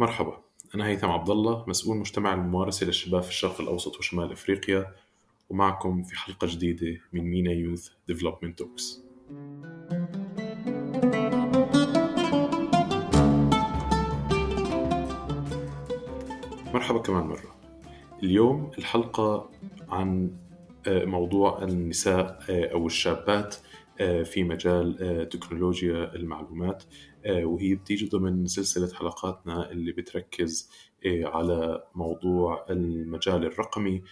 مرحبا أنا هيثم عبد الله مسؤول مجتمع الممارسة للشباب في الشرق الأوسط وشمال أفريقيا ومعكم في حلقة جديدة من MENA Youth Development Talks. مرحبا كمان مرة. اليوم الحلقة عن آه، موضوع النساء آه، أو الشابات في مجال تكنولوجيا المعلومات وهي بتيجي ضمن سلسلة حلقاتنا اللي بتركز على موضوع المجال الرقمي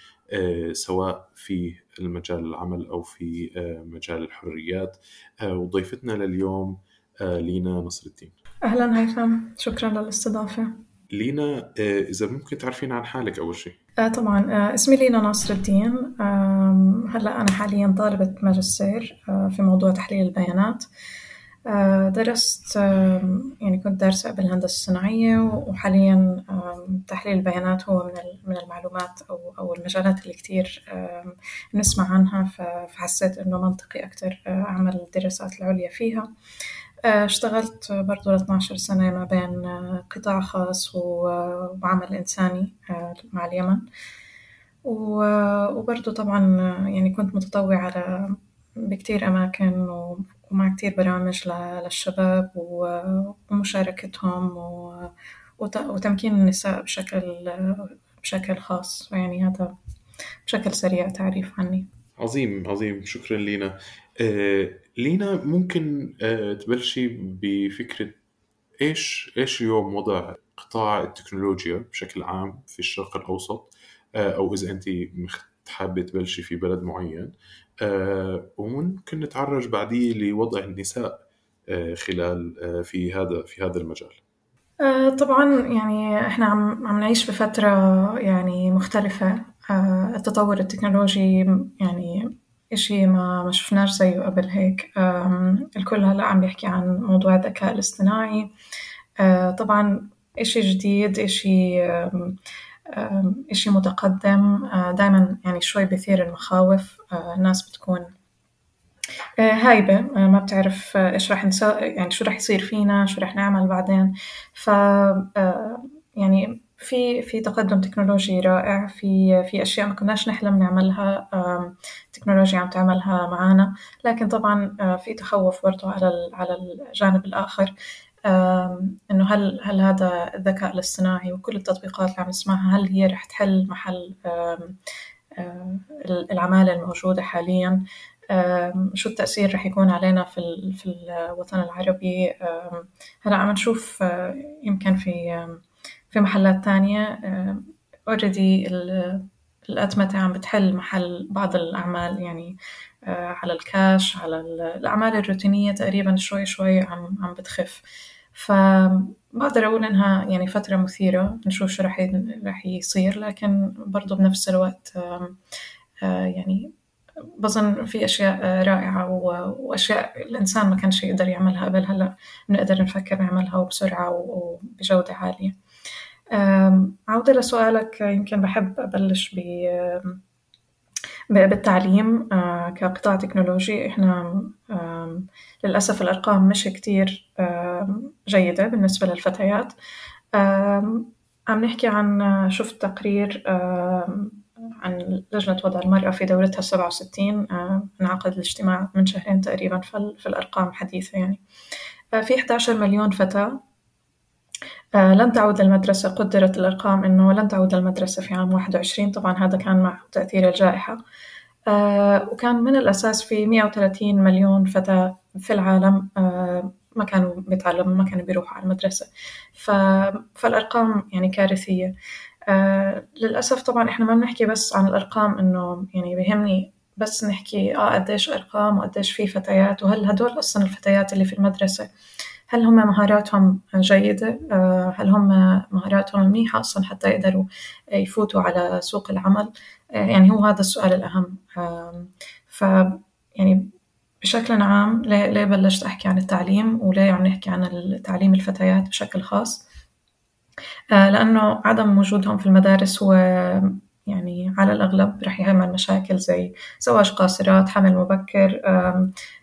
سواء في المجال العمل أو في مجال الحريات. وضيفتنا لليوم لينا نصر الدين. أهلا هيثم. شكرا للاستضافة. لينا إذا ممكن تعرفين عن حالك أول شيء. آه طبعا آه اسمي لينا ناصر الدين آه هلأ أنا حاليا طالبة ماجستير آه في موضوع تحليل البيانات. آه درست آه يعني كنت دارسة بالهندسة الصناعية وحاليا آه تحليل البيانات هو من من المعلومات أو أو المجالات اللي كتير آه نسمع عنها فحسيت إنه منطقي أكتر آه أعمل الدراسات العليا فيها. آه، اشتغلت برضو لاتناشر سنة ما بين آه، قطاع خاص وعمل إنساني آه، مع اليمن. وبرضو طبعا يعني كنت متطوعة بكتير أماكن ومع كتير برامج للشباب ومشاركتهم وتمكين النساء بشكل بشكل خاص. يعني هذا بشكل سريع تعريف عني. عظيم عظيم. شكرا لينا. آه لينا ممكن آه تبلشي بفكرة إيش إيش اليوم وضع قطاع التكنولوجيا بشكل عام في الشرق الأوسط؟ آه أو إذا انت حابة تبلشي في بلد معين. آه وممكن نتعرج بعديه لوضع النساء خلال في هذا في هذا المجال. طبعا يعني إحنا عم عم نعيش بفترة يعني مختلفة. التطور التكنولوجي يعني إشي ما ما شفناش زيه قبل هيك. الكل هلأ عم بيحكي عن موضوع الذكاء الاصطناعي. آه، طبعا إشي جديد إشي إشي متقدم. دائما يعني شوي بيثير المخاوف. الناس بتكون هايبة. ما بتعرف إيش راح نسوي يعني شو راح يصير فينا شو راح نعمل بعدين. ف يعني في في تقدم تكنولوجي رائع في في أشياء ما كناش نحلم نعملها تكنولوجيا عم تعملها معنا لكن طبعا في تخوف برضه على على الجانب الآخر إنه هل هل هذا الذكاء الاصطناعي وكل التطبيقات اللي عم نسمعها هل هي رح تحل محل العمالة الموجودة حاليا؟ شو التأثير رح يكون علينا في في الوطن العربي؟ هلأ عم نشوف يمكن في في محلات تانية اوريدي الأتمتة عم بتحل محل بعض الأعمال يعني على الكاش على الأعمال الروتينية تقريبا شوي شوي عم عم بتخف. فبقدر أقول إنها يعني فترة مثيرة نشوف شو رح رح يصير لكن برضه بنفس الوقت يعني بظن في أشياء رائعة وأشياء الإنسان ما كانش يقدر يعملها قبل هلأ بنقدر نفكر نعملها وبسرعة وبجودة عالية. عودة لسؤالك يمكن بحب أبلش ب بالتعليم كقطاع تكنولوجي. إحنا للأسف الأرقام مش كتير جيدة بالنسبة للفتيات. عم نحكي عن شفت تقرير عن لجنة وضع المرأة في دورتها السبعة وستين. انعقد الاجتماع من شهرين تقريبا في الأرقام حديثة يعني. في 11 مليون فتاة. لن تعود للمدرسة قدرت الأرقام إنه لن تعود للمدرسة في عام واحد وعشرين. طبعا هذا كان مع تأثير الجائحة. آه، وكان من الأساس في مئة وثلاثين مليون فتاة في العالم آه، ما كانوا بيتعلموا ما كانوا بيروحوا على المدرسة. فالأرقام يعني كارثية. للأسف طبعا إحنا ما بنحكي بس عن الأرقام إنه يعني بيهمني بس نحكي آه قديش أرقام وقديش في فتيات وهل هدول أصلا الفتيات اللي في المدرسة؟ هل هم مهاراتهم جيدة؟ آه، هل هم مهاراتهم منيحة أصلا حتى يقدروا يفوتوا على سوق العمل؟ آه، يعني هو هذا السؤال الأهم ف يعني بشكل عام ليه بلشت أحكي عن التعليم وليه عم نحكي عن تعليم الفتيات بشكل خاص؟ آه، لأنه عدم وجودهم في المدارس هو يعني على الأغلب رح يعمل مشاكل زي زواج قاصرات حمل مبكر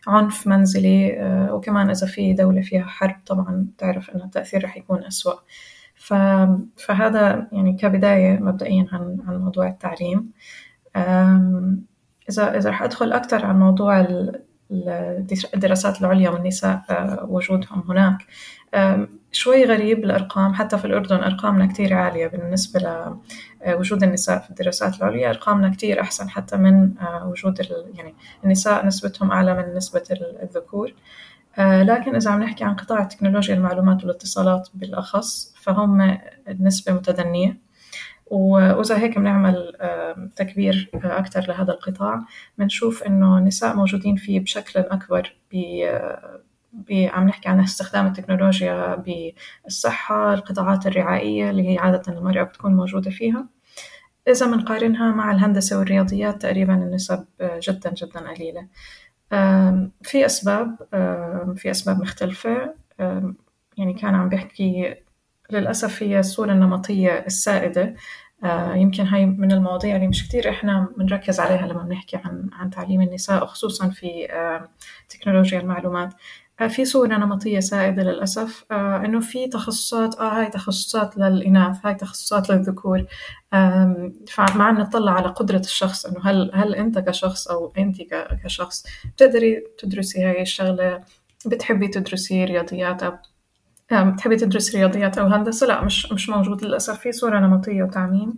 عنف منزلي آه، وكمان إذا في دولة فيها حرب طبعا تعرف إنه التأثير رح يكون أسوأ. فهذا يعني كبداية مبدئيا عن عن موضوع التعليم. إذا إذا رح أدخل أكثر عن موضوع الدراسات العليا والنساء آه، وجودهم هناك. شوي غريب الأرقام حتى في الأردن أرقامنا كتير عالية بالنسبة لوجود النساء في الدراسات العليا أرقامنا كتير أحسن حتى من آه، وجود يعني النساء نسبتهم أعلى من نسبة الذكور. آه، لكن إذا عم نحكي عن قطاع تكنولوجيا المعلومات والاتصالات بالأخص فهم النسبة متدنية. وإذا هيك بنعمل تكبير آه، أكثر لهذا القطاع بنشوف إنه النساء موجودين فيه بشكل أكبر عم نحكي عن استخدام التكنولوجيا بالصحة القطاعات الرعائية اللي هي عادة المرأة بتكون موجودة فيها. إذا بنقارنها مع الهندسة والرياضيات تقريبا النسب جدا جدا قليلة. في أسباب في أسباب مختلفة. يعني كان عم بيحكي للأسف هي الصورة النمطية السائدة. يمكن هاي من المواضيع اللي مش كتير إحنا بنركز عليها لما بنحكي عن عن تعليم النساء وخصوصا في تكنولوجيا المعلومات. في صورة نمطية سائدة للأسف إنه في تخصصات آه هاي تخصصات للإناث هاي تخصصات للذكور. فمع نطلع على قدرة الشخص إنه هل هل أنت كشخص أو أنت كشخص بتقدري تدرسي هاي الشغلة؟ بتحبي تدرسي رياضيات أو بتحبي تدرسي رياضيات أو هندسة؟ لا مش مش موجود للأسف. في صورة نمطية وتعميم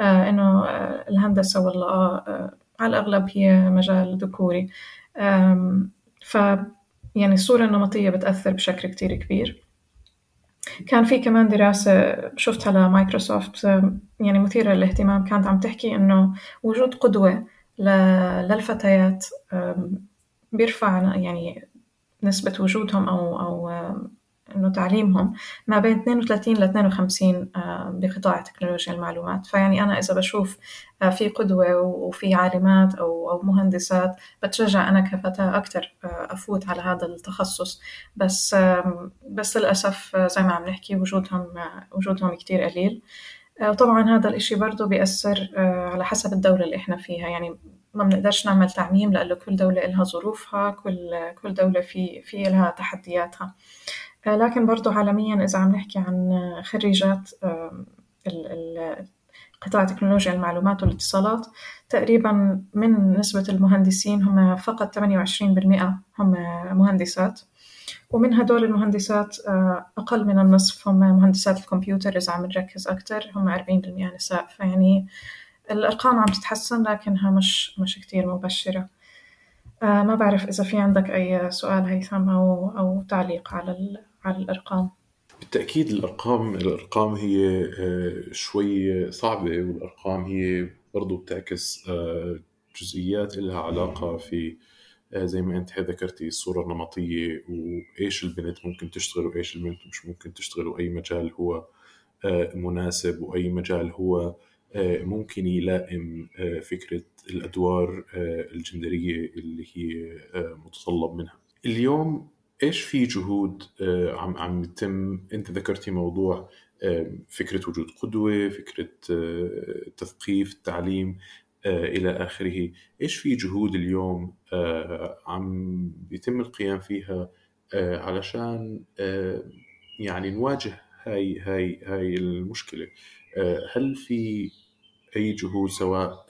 آه إنه آه الهندسة والله آه على الأغلب هي مجال ذكوري. ف يعني الصورة النمطية بتأثر بشكل كتير كبير. كان في كمان دراسة شفتها لمايكروسوفت يعني مثيرة للاهتمام كانت عم تحكي إنه وجود قدوة للفتيات بيرفع يعني نسبة وجودهم أو أو إنه تعليمهم ما بين 32 ل 52 آه، بقطاع تكنولوجيا المعلومات. فيعني أنا إذا بشوف آه، في قدوة وفي عالمات أو أو مهندسات بتشجع أنا كفتاة أكثر آه، أفوت على هذا التخصص. بس بس للأسف زي ما عم نحكي وجودهم وجودهم كتير قليل. وطبعا هذا الإشي برضه بيأثر على حسب الدولة اللي إحنا فيها. يعني ما بنقدرش نعمل تعميم لأنه كل دولة إلها ظروفها كل كل دولة في في إلها تحدياتها. لكن برضو عالميا إذا عم نحكي عن خريجات قطاع تكنولوجيا المعلومات والاتصالات تقريبا من نسبة المهندسين هم فقط 28% هم مهندسات. ومن هدول المهندسات آه، أقل من النصف هم مهندسات الكمبيوتر إذا عم نركز أكتر هم 40% نساء. فيعني الأرقام عم تتحسن لكنها مش مش كتير مبشرة. آه، ما بعرف إذا في عندك أي سؤال هيثم أو أو تعليق على على الأرقام. بالتأكيد الأرقام الأرقام هي آه، شوي صعبة والأرقام هي برضو بتعكس آه، جزئيات لها علاقة في آه، زي ما أنت ذكرتي الصورة النمطية وإيش البنت ممكن تشتغل وإيش البنت مش ممكن تشتغل وأي مجال هو مناسب وأي مجال هو ممكن يلائم فكرة الأدوار الجندرية اللي هي متطلب منها. اليوم إيش في جهود آه، عم عم يتم؟ أنت ذكرتي موضوع آه، فكرة وجود قدوة فكرة آه، تثقيف التعليم إلى آخره. إيش في جهود اليوم عم بيتم القيام فيها علشان يعني نواجه هاي هاي هاي المشكلة؟ هل في أي جهود سواء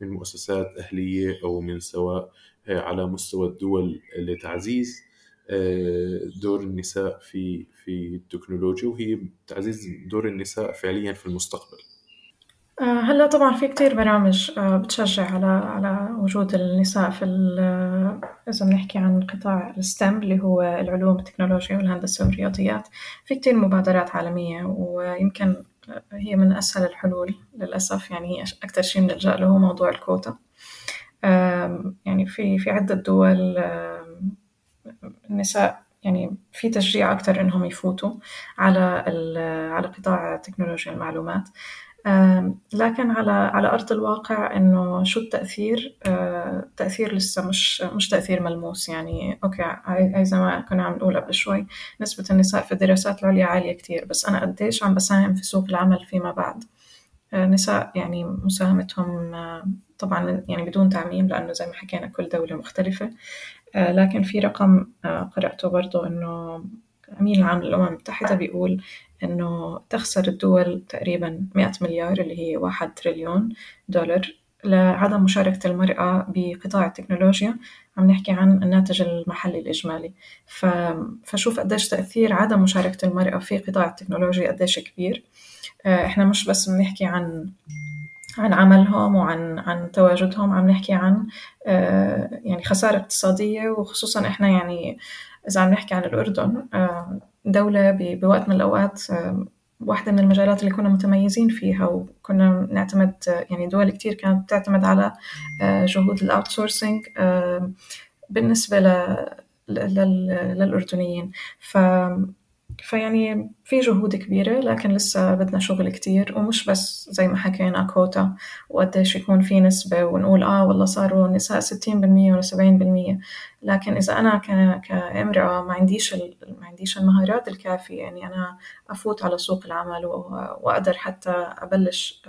من مؤسسات أهلية أو من سواء على مستوى الدول لتعزيز آه، دور النساء في في التكنولوجيا وهي تعزيز دور النساء فعليا في المستقبل. آه، هلأ طبعا في كتير برامج آه، بتشجع على على وجود النساء في إذا بنحكي عن قطاع الستم اللي هو العلوم التكنولوجيا والهندسة والرياضيات. في كتير مبادرات عالمية ويمكن هي من أسهل الحلول للأسف يعني أكثر شيء بنلجأ له هو موضوع الكوتا. يعني في في عدة دول النساء يعني في تشجيع أكثر إنهم يفوتوا على على قطاع تكنولوجيا المعلومات. لكن على على أرض الواقع إنه شو التأثير؟ التأثير لسه مش مش تأثير ملموس. يعني أوكي هاي زي ما كنا عم نقول قبل شوي نسبة النساء في الدراسات العليا عالية كتير بس أنا قديش عم بساهم في سوق العمل فيما بعد. نساء يعني مساهمتهم طبعا يعني بدون تعميم لأنه زي ما حكينا كل دولة مختلفة. لكن في رقم قرأته برضو إنه الأمين العام للأمم المتحدة بيقول إنه تخسر الدول تقريبا 100 مليار اللي هي واحد تريليون دولار لعدم مشاركة المرأة بقطاع التكنولوجيا. عم نحكي عن الناتج المحلي الإجمالي. فشوف قديش تأثير عدم مشاركة المرأة في قطاع التكنولوجيا قديش كبير. آه، إحنا مش بس بنحكي عن عن عملهم وعن عن تواجدهم عم نحكي عن آه، يعني خسارة اقتصادية وخصوصا إحنا يعني إذا عم نحكي عن الأردن آه، دولة بوقت من الأوقات واحدة من المجالات اللي كنا متميزين فيها وكنا نعتمد يعني دول كتير كانت تعتمد على جهود ال outsourcing آه، بالنسبة للأردنيين. ف فيعني في جهود كبيرة لكن لسه بدنا شغل كتير ومش بس زي ما حكينا كوتا وقديش يكون في نسبة ونقول آه والله صاروا النساء ستين بالمية ولا سبعين بالمية. لكن إذا أنا كامرأة ما عنديش ما عنديش المهارات الكافية يعني أنا أفوت على سوق العمل وأقدر حتى أبلش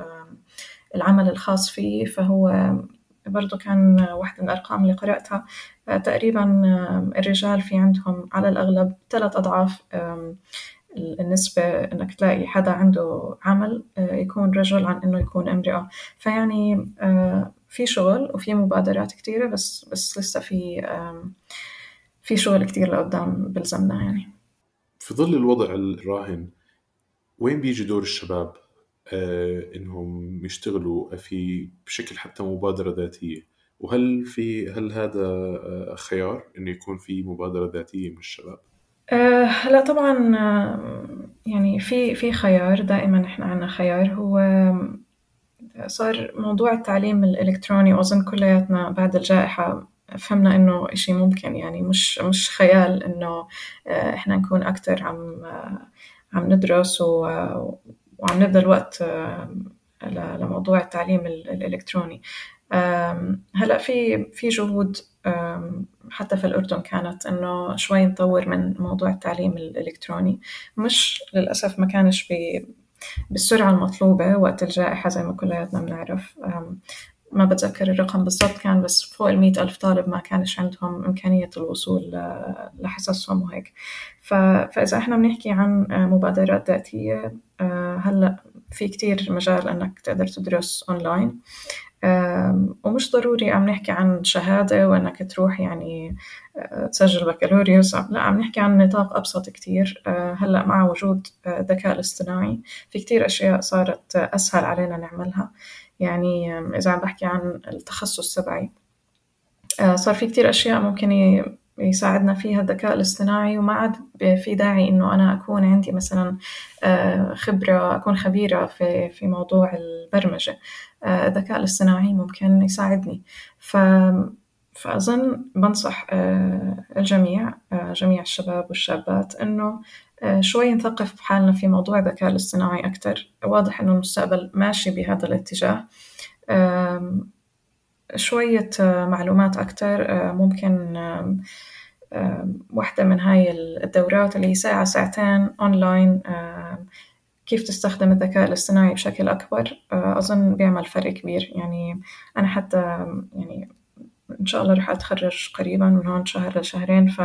العمل الخاص فيه فهو برضو كان واحدة من الأرقام اللي قرأتها. تقريبا الرجال في عندهم على الأغلب ثلاث أضعاف النسبة إنك تلاقي حدا عنده عمل يكون رجل عن إنه يكون امرأة. فيعني في شغل وفي مبادرات كتيرة بس بس لسه في في شغل كتير لقدام بلزمنا يعني. في ظل الوضع الراهن وين بيجي دور الشباب؟ آه، إنهم يشتغلوا في بشكل حتى مبادرة ذاتية. وهل في هل هذا آه، خيار انه يكون في مبادرة ذاتية من الشباب؟ أه لا طبعا آه، يعني في في خيار. دائما إحنا عندنا خيار. هو صار موضوع التعليم الإلكتروني وأظن كلياتنا بعد الجائحة فهمنا إنه إشي ممكن. يعني مش مش خيال إنه إحنا نكون أكثر عم عم ندرس وعم نبذل وقت لموضوع التعليم الإلكتروني. هلا في في جهود حتى في الأردن كانت إنه شوي نطور من موضوع التعليم الإلكتروني. مش للأسف ما كانش بالسرعة المطلوبة وقت الجائحة زي ما كلياتنا بنعرف. ما بتذكر الرقم بالضبط كان بس فوق المئة ألف طالب ما كانش عندهم إمكانية الوصول لحصصهم وهيك. فإذا إحنا بنحكي عن مبادرات ذاتية آه، هلأ في كتير مجال إنك تقدر تدرس أونلاين ومش ضروري عم نحكي عن شهادة وإنك تروح يعني آه، تسجل بكالوريوس. لا عم نحكي عن نطاق أبسط كتير. آه، هلأ مع وجود الذكاء الاصطناعي في كتير أشياء صارت أسهل علينا نعملها. يعني إذا عم بحكي عن التخصص تبعي آه، صار في كتير أشياء ممكن يساعدنا فيها الذكاء الاصطناعي وما عاد في داعي إنه أنا أكون عندي مثلا آه، خبرة أكون خبيرة في في موضوع البرمجة. آه، الذكاء الاصطناعي ممكن يساعدني. ف فأظن بنصح الجميع جميع الشباب والشابات إنه آه، شوي نثقف حالنا في موضوع الذكاء الاصطناعي أكتر. واضح إنه المستقبل ماشي بهذا الاتجاه. شوية آه، معلومات أكتر آه، ممكن واحدة من هاي الدورات اللي هي ساعة ساعتين أونلاين كيف تستخدم الذكاء الاصطناعي بشكل أكبر أظن بيعمل فرق كبير. يعني أنا حتى يعني إن شاء الله رح أتخرج قريبا من هون شهر لشهرين ف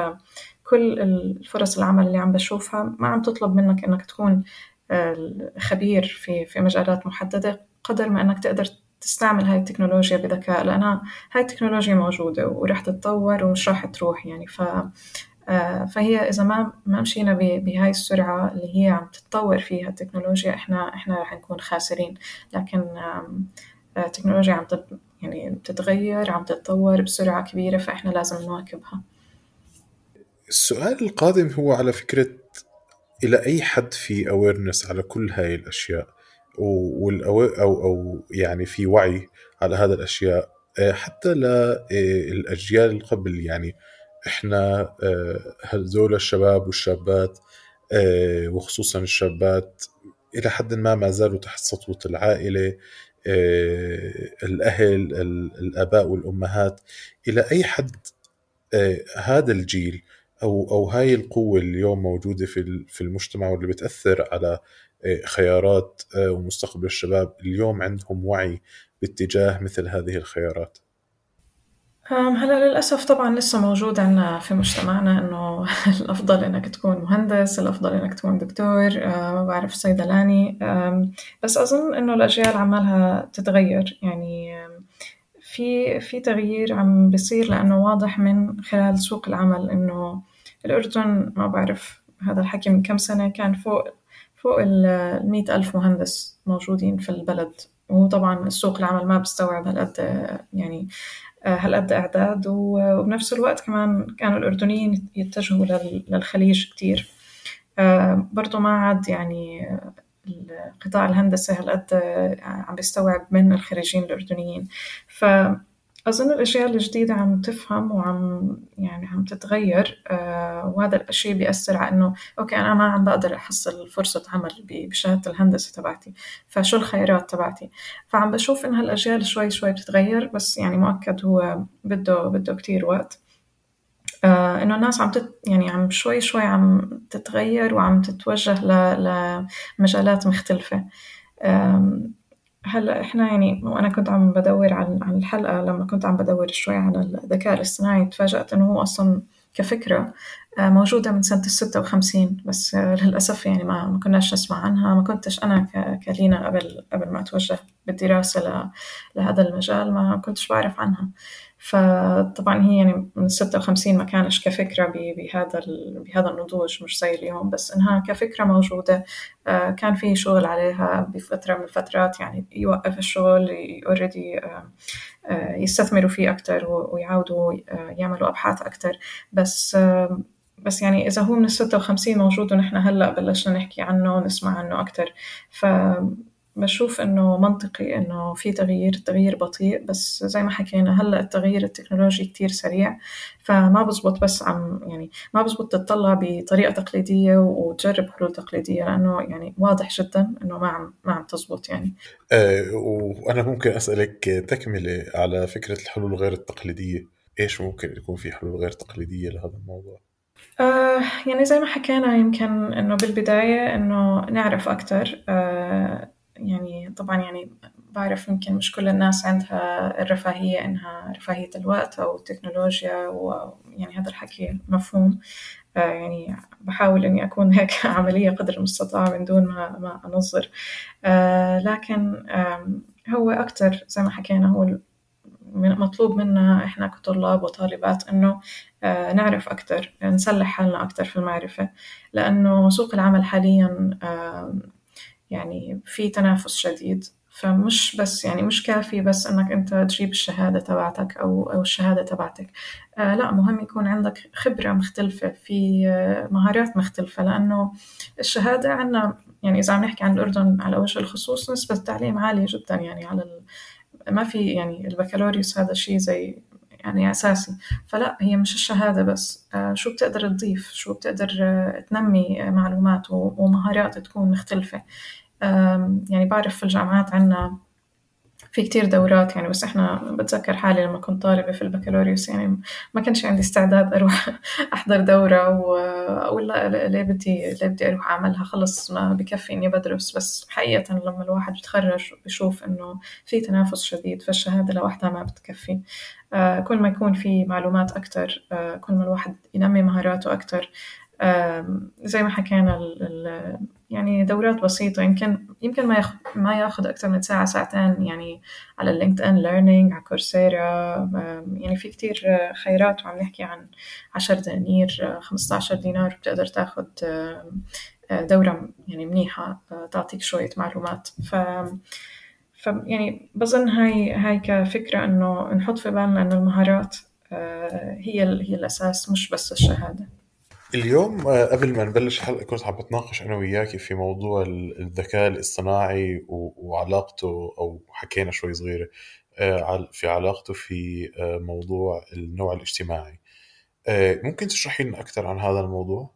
كل الفرص العمل اللي عم بشوفها ما عم تطلب منك إنك تكون آه، خبير في في مجالات محددة قدر ما إنك تقدر تستعمل هاي التكنولوجيا بذكاء لأنها هاي التكنولوجيا موجودة ورح تتطور ومش راح تروح يعني. ف آه، فهي إذا ما ما مشينا بهاي السرعة اللي هي عم تتطور فيها التكنولوجيا إحنا إحنا رح نكون خاسرين. لكن آه، التكنولوجيا عم يعني بتتغير عم تتطور بسرعة كبيرة فإحنا لازم نواكبها. السؤال القادم هو على فكرة إلى أي حد في awareness على كل هاي الأشياء؟ والأو أو أو يعني في وعي على هذا الأشياء آه، حتى للأجيال اللي قبل. يعني إحنا آه، هذول الشباب والشابات آه، وخصوصا الشابات إلى حد ما ما زالوا تحت سطوة العائلة الأهل الآباء والأمهات إلى أي حد هذا الجيل أو أو هاي اللي اليوم موجودة في في المجتمع واللي بتأثر على آه، خيارات آه، ومستقبل الشباب. اليوم عندهم وعي باتجاه مثل هذه الخيارات. هلا للأسف طبعا لسه موجود عنا في مجتمعنا إنه الأفضل إنك تكون مهندس، الأفضل إنك تكون دكتور، ما بعرف صيدلاني، بس أظن إنه الأجيال عمالها تتغير. يعني في في تغيير عم بيصير لأنه واضح من خلال سوق العمل إنه الأردن ما بعرف هذا الحكي من كم سنة كان فوق فوق المئة ألف مهندس موجودين في البلد. وطبعا سوق العمل ما بيستوعب هالقد يعني هالقد إعداد. وبنفس الوقت كمان كانوا الأردنيين يتجهوا للخليج كتير. برضو ما عاد يعني القطاع الهندسي هالقد عم بيستوعب من الخريجين الأردنيين. فأظن الأجيال الجديدة عم تفهم وعم يعني عم تتغير وهذا الشيء بيأثر على إنه أوكي أنا ما عم بقدر أحصل فرصة عمل بشهادة الهندسة تبعتي فشو الخيارات تبعتي؟ فعم بشوف إن هالأجيال شوي شوي بتتغير بس يعني مؤكد هو بده بده كتير وقت. إنه الناس عم تت يعني عم شوي شوي عم تتغير وعم تتوجه لمجالات مختلفة. هلا إحنا يعني وأنا كنت عم بدور عن عن الحلقة لما كنت عم بدور شوي عن الذكاء الاصطناعي تفاجأت إنه هو أصلا كفكرة موجودة من سنة الستة وخمسين بس للأسف يعني ما ما كناش نسمع عنها. ما كنتش أنا كلينا قبل قبل ما أتوجه بالدراسة لهذا المجال ما كنتش بعرف عنها. فطبعا هي يعني من ستة وخمسين ما كانش كفكرة بهذا بهذا النضوج مش زي اليوم بس إنها كفكرة موجودة. كان في شغل عليها بفترة من الفترات يعني يوقف الشغل already يستثمروا فيه أكتر ويعودوا يعملوا أبحاث أكتر. بس بس يعني إذا هو من الستة وخمسين موجود ونحن هلأ بلشنا نحكي عنه ونسمع عنه أكتر. ف بشوف إنه منطقي إنه في تغيير التغيير بطيء بس زي ما حكينا هلأ التغيير التكنولوجي كتير سريع فما بزبط بس عم يعني ما بزبط تطلع بطريقة تقليدية وتجرب حلول تقليدية لأنه يعني واضح جدا إنه ما عم ما عم تزبط يعني أه وأنا ممكن أسألك تكملة على فكرة الحلول غير التقليدية إيش ممكن يكون في حلول غير تقليدية لهذا الموضوع؟ آه يعني زي ما حكينا يمكن إنه بالبداية إنه نعرف أكتر آه يعني طبعا يعني بعرف يمكن مش كل الناس عندها الرفاهية إنها رفاهية الوقت أو التكنولوجيا ويعني هذا الحكي مفهوم. يعني بحاول إني أكون هيك عملية قدر المستطاع من دون ما ما أنظر. لكن هو أكتر زي ما حكينا هو مطلوب منا إحنا كطلاب وطالبات إنه نعرف أكتر نسلح حالنا أكتر في المعرفة. لأنه سوق العمل حاليا يعني في تنافس شديد فمش بس يعني مش كافي بس إنك أنت تجيب الشهادة تبعتك أو أو الشهادة تبعتك آه لا مهم يكون عندك خبرة مختلفة في مهارات مختلفة لأنه الشهادة عندنا يعني إذا عم نحكي عن الأردن على وجه الخصوص نسبة التعليم عالية جدا يعني على. ما في يعني البكالوريوس هذا شيء زي يعني أساسي. فلا هي مش الشهادة بس. شو بتقدر تضيف؟ شو بتقدر تنمي معلومات ومهارات تكون مختلفة؟ يعني بعرف في الجامعات عنا في كتير دورات يعني بس إحنا بتذكر حالي لما كنت طالبة في البكالوريوس يعني ما كانش عندي استعداد أروح أحضر دورة واقول لا ليه بدي ليه بدي أروح أعملها خلص ما بكفي إني بدرس. بس حقيقة لما الواحد بيتخرج بشوف إنه في تنافس شديد فالشهادة لوحدها ما بتكفي. كل ما يكون في معلومات أكتر كل ما الواحد ينمي مهاراته أكتر زي ما حكينا يعني دورات بسيطة. يمكن يمكن ما ياخذ ما ياخذ أكثر من ساعة ساعتين يعني على ال LinkedIn Learning على Coursera يعني في كتير خيارات وعم نحكي عن عشر دنانير 15 دينار بتقدر تاخذ دورة يعني منيحة تعطيك شوية معلومات. ف فيعني بظن هاي هاي كفكرة إنه نحط في بالنا إنه المهارات هي هي الأساس مش بس الشهادة. اليوم قبل ما نبلش حلقة كنت عم بتناقش أنا وياكي في موضوع الذكاء الاصطناعي وعلاقته أو حكينا شوي صغيرة في علاقته في موضوع النوع الاجتماعي ممكن تشرحي لنا أكثر عن هذا الموضوع؟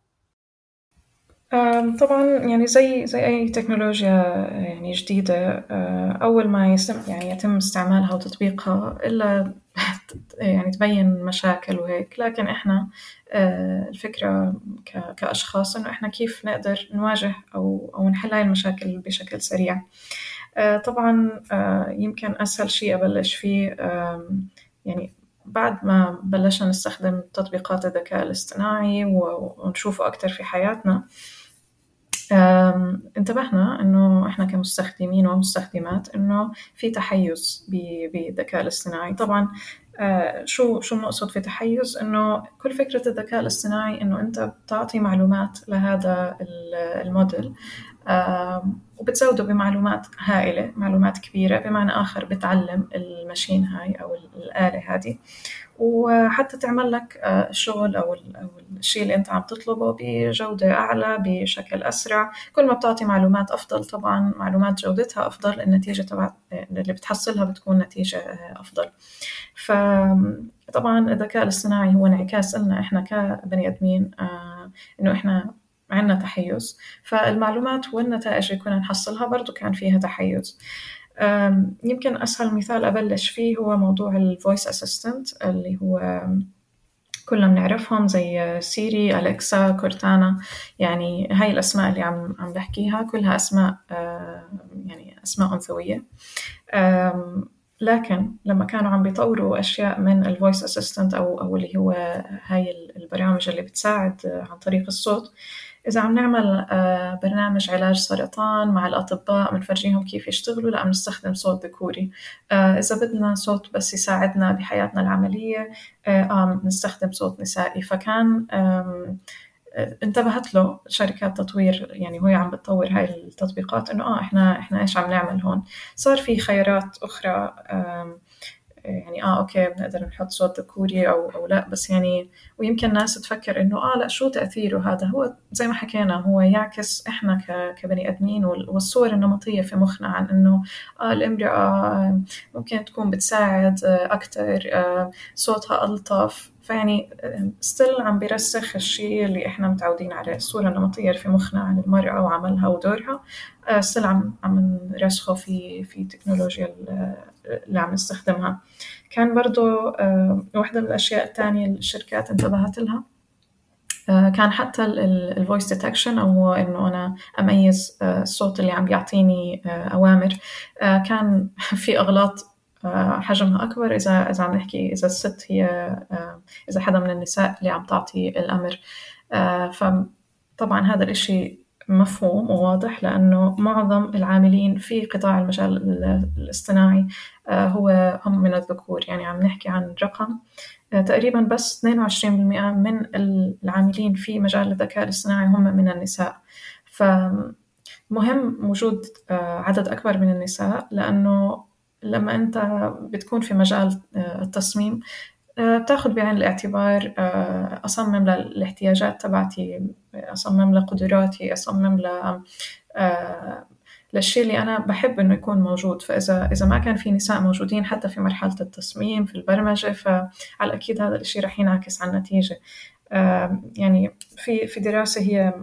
طبعا يعني زي زي أي تكنولوجيا يعني جديدة أول ما يتم يعني يتم استعمالها وتطبيقها إلا يعني تبين مشاكل وهيك. لكن إحنا الفكرة كأشخاص إنه إحنا كيف نقدر نواجه أو أو نحل هاي المشاكل بشكل سريع. طبعا يمكن أسهل شيء أبلش فيه يعني بعد ما بلشنا نستخدم تطبيقات الذكاء الاصطناعي ونشوفه أكتر في حياتنا انتبهنا إنه إحنا كمستخدمين ومستخدمات إنه في تحيز بالذكاء الاصطناعي. طبعا آه، شو شو بنقصد في تحيز؟ إنه كل فكرة الذكاء الاصطناعي إنه أنت بتعطي معلومات لهذا الموديل. وبتزوده بمعلومات هائلة معلومات كبيرة بمعنى آخر بتعلم الماشين هاي أو الآلة هذه. وحتى تعمل لك آه، الشغل أو الشيء اللي أنت عم تطلبه بجودة أعلى بشكل أسرع. كل ما بتعطي معلومات أفضل طبعا معلومات جودتها أفضل النتيجة تبع اللي بتحصلها بتكون نتيجة آه، أفضل. فطبعا الذكاء الاصطناعي هو انعكاس لنا إحنا كبني آدمين آه، إنه إحنا عندنا تحيز. فالمعلومات والنتائج اللي كنا نحصلها برضو كان فيها تحيز. يمكن أسهل مثال أبلش فيه هو موضوع ال voice assistant اللي هو كلنا بنعرفهم زي Siri، Alexa، Cortana. يعني هاي الأسماء اللي عم عم بحكيها كلها أسماء يعني أسماء أنثوية. لكن لما كانوا عم بيطوروا أشياء من ال voice assistant أو أو اللي هو هاي البرامج اللي بتساعد عن طريق الصوت إذا عم نعمل آه، برنامج علاج سرطان مع الأطباء بنفرجيهم كيف يشتغلوا لا بنستخدم صوت ذكوري. آه، إذا بدنا صوت بس يساعدنا بحياتنا العملية آه بنستخدم صوت نسائي. فكان انتبهت له شركات تطوير يعني وهي عم بتطور هاي التطبيقات إنه آه إحنا إحنا إيش عم نعمل هون؟ صار في خيارات أخرى يعني آه أوكي بنقدر نحط صوت ذكوري أو أو لا بس يعني ويمكن ناس تفكر إنه آه لا شو تأثيره هذا؟ هو زي ما حكينا هو يعكس إحنا كبني آدمين والصور النمطية في مخنا عن إنه آه الامرأة ممكن تكون بتساعد أكثر آه صوتها ألطف فيعني still عم بيرسخ الشيء اللي إحنا متعودين عليه الصورة النمطية في مخنا عن المرأة وعملها ودورها still عم عم نرسخه في في تكنولوجيا اللي عم نستخدمها. كان برضو آه، واحدة من الأشياء الثانية الشركات انتبهت لها. آه، كان حتى ال voice detection أو إنه أنا أميز آه، الصوت اللي عم بيعطيني أوامر. كان في أغلاط حجمها أكبر. إذا إذا عم نحكي إذا الست هي إذا حدا من النساء اللي عم تعطي الأمر. فطبعا هذا الإشي مفهوم وواضح لأنه معظم العاملين في قطاع المجال الاصطناعي آه، هو هم من الذكور. يعني عم نحكي عن رقم آه، تقريبا بس 22% من العاملين في مجال الذكاء الاصطناعي هم من النساء. فمهم وجود آه، عدد أكبر من النساء لأنه لما أنت بتكون في مجال التصميم بتاخذ بعين الاعتبار أصمم للاحتياجات تبعتي أصمم لقدراتي أصمم ل للشيء اللي أنا بحب إنه يكون موجود. فإذا إذا ما كان في نساء موجودين حتى في مرحلة التصميم في البرمجة فعلى الأكيد هذا الشيء رح ينعكس على النتيجة. يعني في في دراسة هي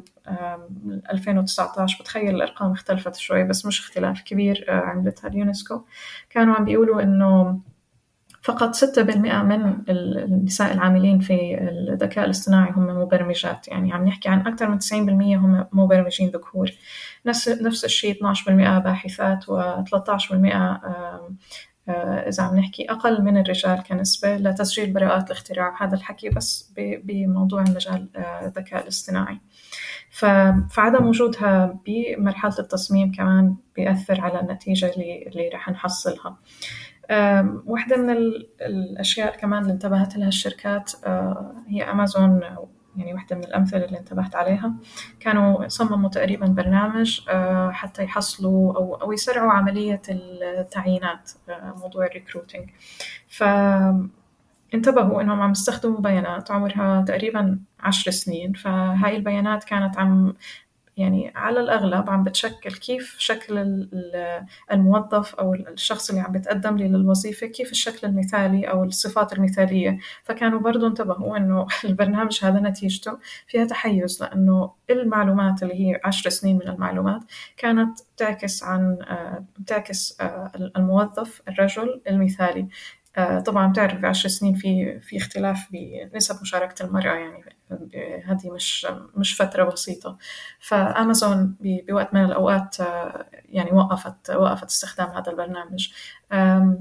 2019 بتخيل الأرقام اختلفت شوي بس مش اختلاف كبير عملتها اليونسكو. كانوا عم بيقولوا إنه فقط 6% من النساء العاملين في الذكاء الاصطناعي هم مبرمجات. يعني عم نحكي عن أكثر من 90% هم مبرمجين ذكور. نفس نفس الشيء 12% باحثات و13% إذا عم نحكي أقل من الرجال كنسبة لتسجيل براءات الاختراع. هذا الحكي بس بموضوع المجال آه، الذكاء الاصطناعي. فعدم وجودها بمرحلة التصميم كمان بيأثر على النتيجة اللي, اللي رح نحصلها. واحدة من الأشياء كمان اللي انتبهت لها الشركات آه، هي أمازون يعني واحدة من الأمثلة اللي انتبهت عليها. كانوا صمموا تقريبا برنامج آه، حتى يحصلوا أو أو يسرعوا عملية التعيينات آه، موضوع الريكروتينج. ف انتبهوا إنهم عم يستخدموا بيانات عمرها تقريبا عشر سنين. فهاي البيانات كانت عم يعني على الأغلب عم بتشكل كيف شكل الموظف أو الشخص اللي عم بيتقدم لي للوظيفة كيف الشكل المثالي أو الصفات المثالية. فكانوا برضو انتبهوا إنه البرنامج هذا نتيجته فيها تحيز لأنه المعلومات اللي هي عشر سنين من المعلومات كانت تعكس عن تعكس الموظف الرجل المثالي. طبعا بتعرف بعشر سنين في في اختلاف بنسب مشاركة المرأة يعني هذه مش مش فترة بسيطة. فأمازون بوقت من الأوقات يعني وقفت وقفت استخدام هذا البرنامج.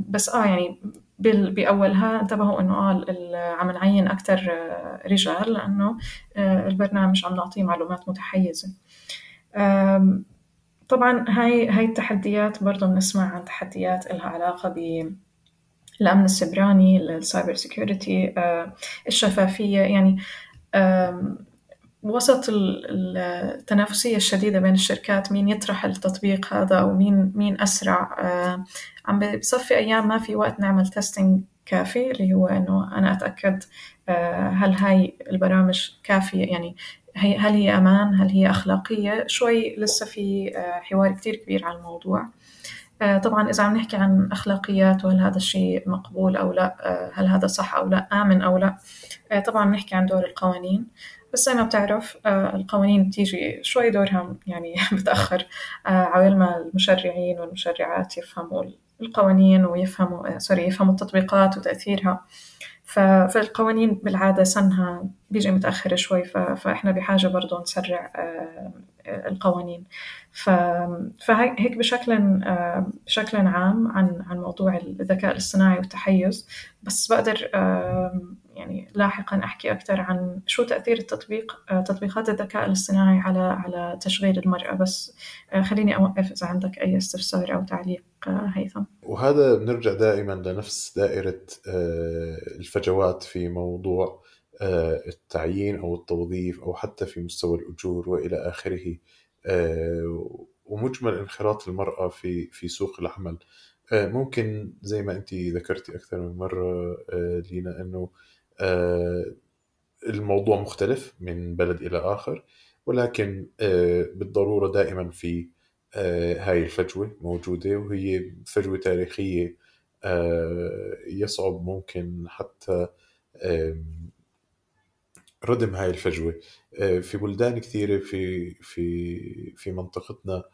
بس آه يعني بأولها انتبهوا إنه آه عم نعين أكثر رجال لأنه البرنامج عم نعطيه معلومات متحيزة. طبعا هاي هاي التحديات برضه بنسمع عن تحديات إلها علاقة بالأمن السبراني ال cybersecurity الشفافية يعني وسط التنافسية الشديدة بين الشركات مين يطرح التطبيق هذا ومين مين أسرع عم بصفي أيام ما في وقت نعمل testing كافي اللي هو إنه أنا أتأكد هل هاي البرامج كافية يعني هل هي أمان هل هي أخلاقية؟ شوي لسه في حوار كتير كبير على الموضوع. طبعا إذا عم نحكي عن أخلاقيات وهل هذا الشيء مقبول أو لا؟ هل هذا صح أو لا؟ آمن أو لا؟ طبعا نحكي عن دور القوانين. بس زي ما بتعرف القوانين بتيجي شوي دورها يعني متأخر. عويل ما المشرعين والمشرعات يفهموا القوانين ويفهموا سوري يفهموا التطبيقات وتأثيرها. فالقوانين بالعادة سنها بيجي متأخر شوي فإحنا بحاجة برضو نسرع القوانين. فهيك بشكل بشكل عام عن عن موضوع الذكاء الاصطناعي والتحيز. بس بقدر يعني لاحقا أحكي أكثر عن شو تأثير التطبيق تطبيقات الذكاء الاصطناعي على على تشغيل المرأة. بس خليني أوقف إذا عندك أي استفسار أو تعليق هيثم. وهذا بنرجع دائما لنفس دائرة الفجوات في موضوع التعيين أو التوظيف أو حتى في مستوى الأجور وإلى آخره. ومجمل انخراط المرأة في في سوق العمل. ممكن زي ما انت ذكرتي أكثر من مرة لينا أنه الموضوع مختلف من بلد إلى آخر ولكن بالضرورة دائما في هاي الفجوة موجودة وهي فجوة تاريخية يصعب ممكن حتى ردم هاي الفجوة. في بلدان كثيرة في في في منطقتنا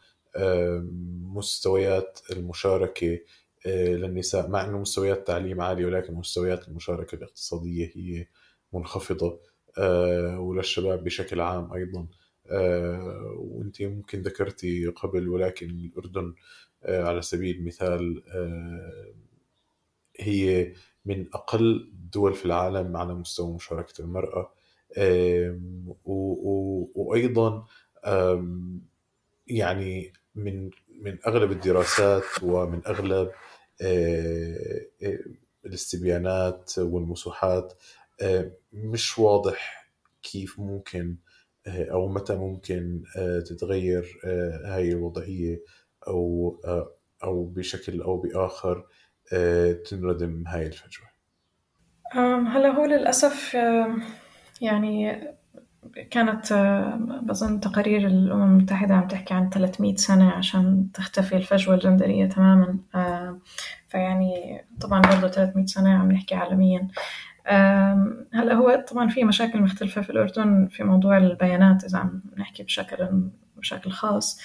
مستويات المشاركة للنساء مع أنه مستويات تعليم عالية ولكن مستويات المشاركة الاقتصادية هي منخفضة وللشباب بشكل عام أيضا. وأنت ممكن ذكرتي قبل ولكن الأردن على سبيل المثال هي من أقل الدول في العالم على مستوى مشاركة المرأة. وأيضا يعني من من أغلب الدراسات ومن أغلب الاستبيانات والمسوحات مش واضح كيف ممكن أو متى ممكن تتغير هاي الوضعية أو أو بشكل أو بآخر تنردم هاي الفجوة. هلا هو للأسف يعني كانت بظن تقارير الأمم المتحدة عم تحكي عن 300 سنة عشان تختفي الفجوة الجندرية تماما. فيعني طبعا برضه 300 سنة عم نحكي عالميا. هلأ هو طبعا في مشاكل مختلفة في الأردن في موضوع البيانات إذا عم نحكي بشكل بشكل خاص.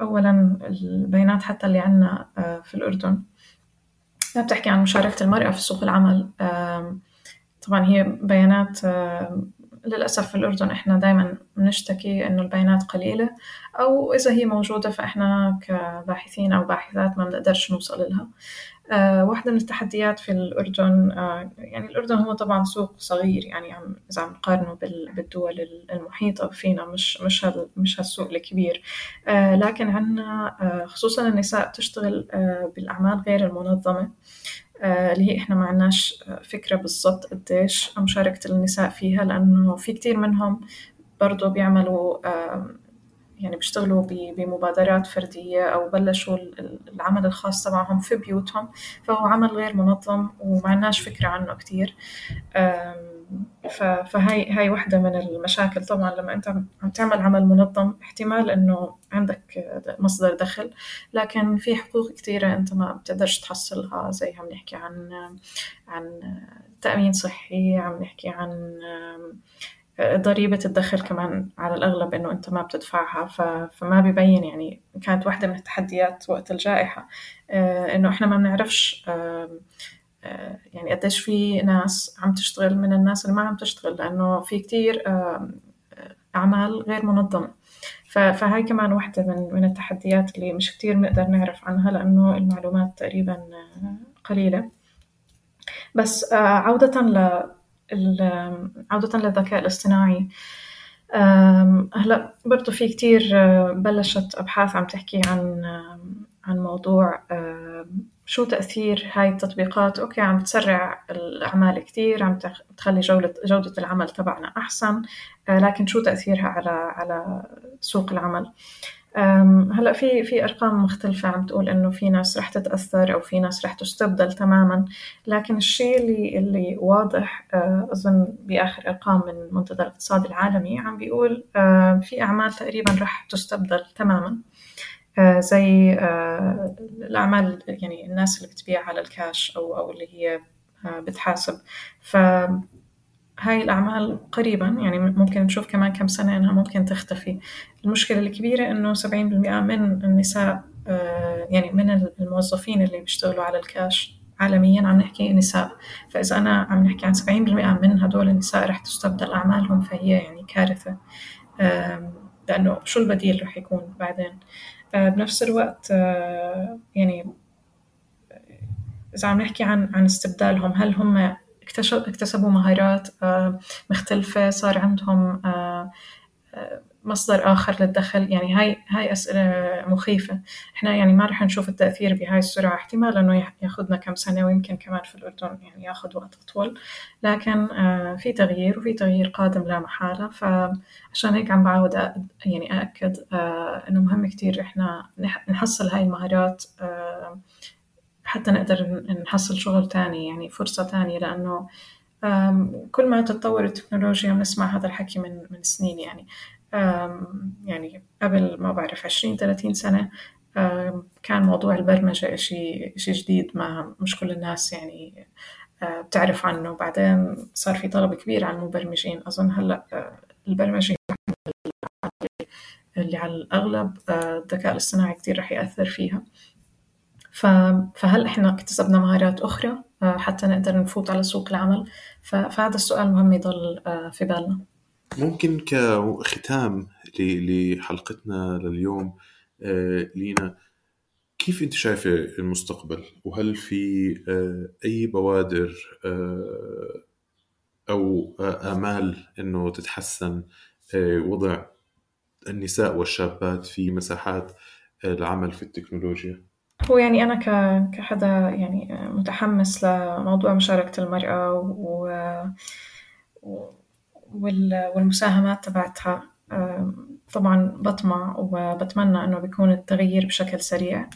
أولا البيانات حتى اللي عنا في الأردن. ما بتحكي عن مشاركة المرأة في سوق العمل. طبعا هي بيانات للأسف في الأردن إحنا دايما بنشتكي إنه البيانات قليلة أو إذا هي موجودة فإحنا كباحثين أو باحثات ما بنقدرش نوصل لها. واحدة من التحديات في الأردن يعني الأردن هو طبعا سوق صغير يعني إذا عم نقارنه بالدول المحيطة فينا مش مش هال مش هالسوق الكبير. لكن عنا خصوصا النساء بتشتغل بالأعمال غير المنظمة. اللي هي إحنا ما عندناش فكرة بالضبط قديش مشاركة النساء فيها لأنه في كتير منهم برضو بيعملوا يعني بيشتغلوا بمبادرات فردية أو بلشوا العمل الخاص تبعهم في بيوتهم فهو عمل غير منظم وما عندناش فكرة عنه كتير. فهي هاي وحدة من المشاكل. طبعا لما أنت عم تعمل عمل منظم احتمال إنه عندك مصدر دخل لكن في حقوق كثيرة أنت ما بتقدرش تحصلها. زي عم نحكي عن عن تأمين صحي عم نحكي عن ضريبة الدخل كمان على الأغلب إنه أنت ما بتدفعها. فما ببين يعني كانت واحدة من التحديات وقت الجائحة. إنه إحنا ما بنعرفش يعني قديش في ناس عم تشتغل من الناس اللي ما عم تشتغل لأنه في كتير أعمال غير منظمة. فهاي كمان واحدة من من التحديات اللي مش كتير بنقدر نعرف عنها لأنه المعلومات تقريبا قليلة. بس عودة ل عودة للذكاء الاصطناعي هلا برضو في كتير بلشت أبحاث عم تحكي عن عن موضوع شو تأثير هاي التطبيقات. أوكي عم تسرع الأعمال كتير عم تخلي جودة جودة العمل تبعنا أحسن لكن شو تأثيرها على على سوق العمل؟ هلا في في أرقام مختلفة عم تقول إنه في ناس رح تتأثر أو في ناس رح تستبدل تماما، لكن الشيء اللي اللي واضح أظن بآخر أرقام من المنتدى الاقتصادي العالمي عم بيقول في أعمال تقريبا رح تستبدل تماما زي الأعمال يعني الناس اللي بتبيع على الكاش أو أو اللي هي بتحاسب. ف هاي الأعمال قريبا يعني ممكن نشوف كمان كم سنة إنها ممكن تختفي. المشكلة الكبيرة إنه سبعين بالمئة من النساء يعني من الموظفين اللي بيشتغلوا على الكاش عالميا عم نحكي نساء. فإذا أنا عم نحكي عن سبعين بالمئة من هدول النساء رح تستبدل أعمالهم فهي يعني كارثة. لأنه شو البديل رح يكون بعدين؟ بنفس الوقت يعني إذا عم نحكي عن عن استبدالهم هل هم اكتسبوا مهارات آه، مختلفة صار عندهم آه، آه، مصدر آخر للدخل. يعني هاي هاي أسئلة مخيفة. إحنا يعني ما رح نشوف التأثير بهاي السرعة. احتمال إنه ياخذنا كم سنة ويمكن كمان في الأردن يعني ياخذ وقت أطول. لكن في تغيير وفي تغيير قادم لا محالة. فعشان هيك عم بعود يعني أأكد إنه مهم كتير إحنا نحصل هاي المهارات حتى نقدر نحصل شغل تاني يعني فرصة تانية لأنه كل ما تتطور التكنولوجيا بنسمع هذا الحكي من من سنين يعني يعني قبل ما بعرف عشرين ثلاثين سنة كان موضوع البرمجة إشي إشي جديد ما مش كل الناس يعني بتعرف عنه. بعدين صار في طلب كبير على المبرمجين. أظن هلأ البرمجة اللي على الأغلب الذكاء الاصطناعي كتير رح يأثر فيها. فهل إحنا اكتسبنا مهارات أخرى آه، حتى نقدر نفوت على سوق العمل؟ فهذا السؤال مهم يضل آه، في بالنا. ممكن كختام لحلقتنا لليوم آه، لينا كيف أنت شايفة المستقبل؟ وهل في أي بوادر أو آمال إنه تتحسن وضع النساء والشابات في مساحات العمل في التكنولوجيا؟ هو يعني أنا كحدا يعني متحمس لموضوع مشاركة المرأة و... والمساهمات تبعتها. طبعا بطمع وبتمنى إنه بيكون التغيير بشكل سريع.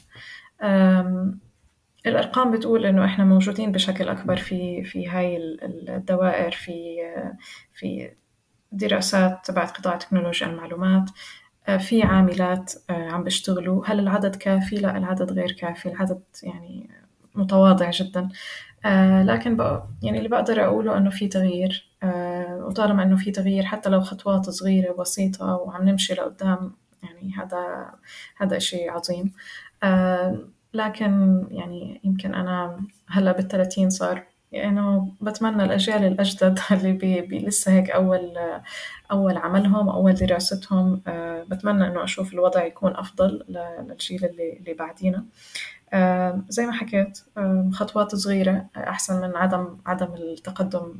الأرقام بتقول إنه إحنا موجودين بشكل أكبر في في هاي الدوائر في في دراسات تبعت قطاع تكنولوجيا المعلومات. في عاملات آه، عم بيشتغلوا. هل العدد كافي؟ لا العدد غير كافي. العدد يعني متواضع جدا. آه، لكن يعني اللي بقدر أقوله إنه في تغيير. وطالما إنه في تغيير حتى لو خطوات صغيرة بسيطة وعم نمشي لقدام يعني هذا هذا إشي عظيم. لكن يعني يمكن أنا هلأ بالثلاثين صار يعني بتمنى الأجيال الأجدد اللي بي بي لسه هيك أول أول عملهم أول دراستهم. آه، بتمنى إنه أشوف الوضع يكون أفضل للجيل اللي اللي بعدينا. آه، زي ما حكيت آه، خطوات صغيرة أحسن من عدم عدم التقدم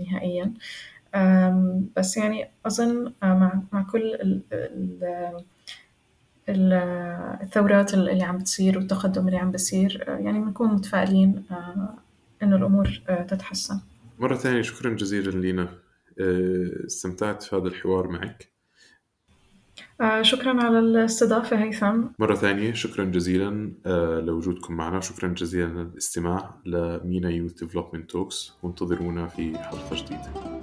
نهائيا. بس يعني أظن مع مع كل الثورات اللي عم بتصير والتقدم اللي عم بصير يعني بنكون متفائلين إنه الأمور آه، تتحسن. مرة ثانية شكرا جزيلا لينا. آه، استمتعت في هذا الحوار معك. آه، شكرا على الاستضافة هيثم. مرة ثانية شكرا جزيلا لوجودكم معنا. شكرا جزيلا للاستماع ل MENA Youth Development Talks وانتظرونا في حلقة جديدة.